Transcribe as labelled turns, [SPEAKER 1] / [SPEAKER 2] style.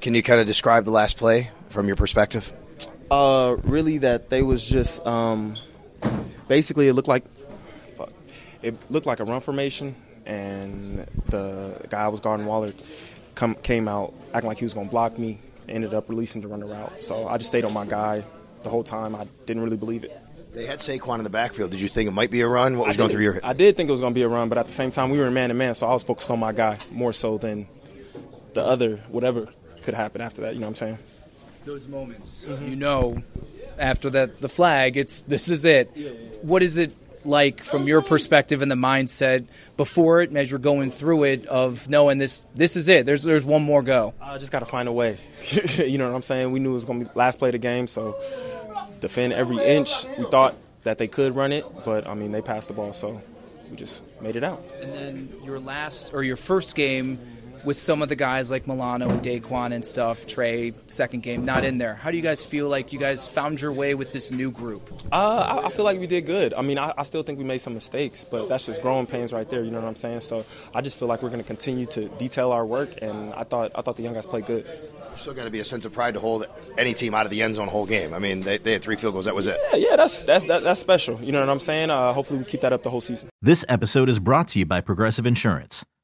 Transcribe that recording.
[SPEAKER 1] Can you kind of describe the last play from your perspective?
[SPEAKER 2] Uh, really, that they was just um, basically it looked like fuck, it looked like a run formation, and the guy I was guarding Waller come came out acting like he was gonna block me. Ended up releasing to run the route, so I just stayed on my guy the whole time. I didn't really believe it.
[SPEAKER 1] They had Saquon in the backfield. Did you think it might be a run? What was
[SPEAKER 2] I
[SPEAKER 1] going
[SPEAKER 2] did-
[SPEAKER 1] through your head?
[SPEAKER 2] I did think it was going to be a run, but at the same time, we were man to man, so I was focused on my guy more so than the other, whatever could happen after that. You know what I'm saying?
[SPEAKER 3] those moments. Mm-hmm. You know, after that the flag, it's this is it. What is it like from your perspective and the mindset before it, as you're going through it, of knowing this this is it. There's there's one more go.
[SPEAKER 2] I just got to find a way. you know what I'm saying? We knew it was going to be last play of the game, so defend every inch. We thought that they could run it, but I mean they passed the ball, so we just made it out.
[SPEAKER 3] And then your last or your first game with some of the guys like Milano and Daquan and stuff, Trey, second game not in there. How do you guys feel like you guys found your way with this new group?
[SPEAKER 2] Uh, I, I feel like we did good. I mean, I, I still think we made some mistakes, but that's just growing pains right there. You know what I'm saying? So I just feel like we're going to continue to detail our work, and I thought I thought the young guys played good.
[SPEAKER 1] Still got to be a sense of pride to hold any team out of the end zone whole game. I mean, they, they had three field goals. That was it.
[SPEAKER 2] Yeah, yeah, that's that's that, that's special. You know what I'm saying? Uh, hopefully, we keep that up the whole season.
[SPEAKER 4] This episode is brought to you by Progressive Insurance.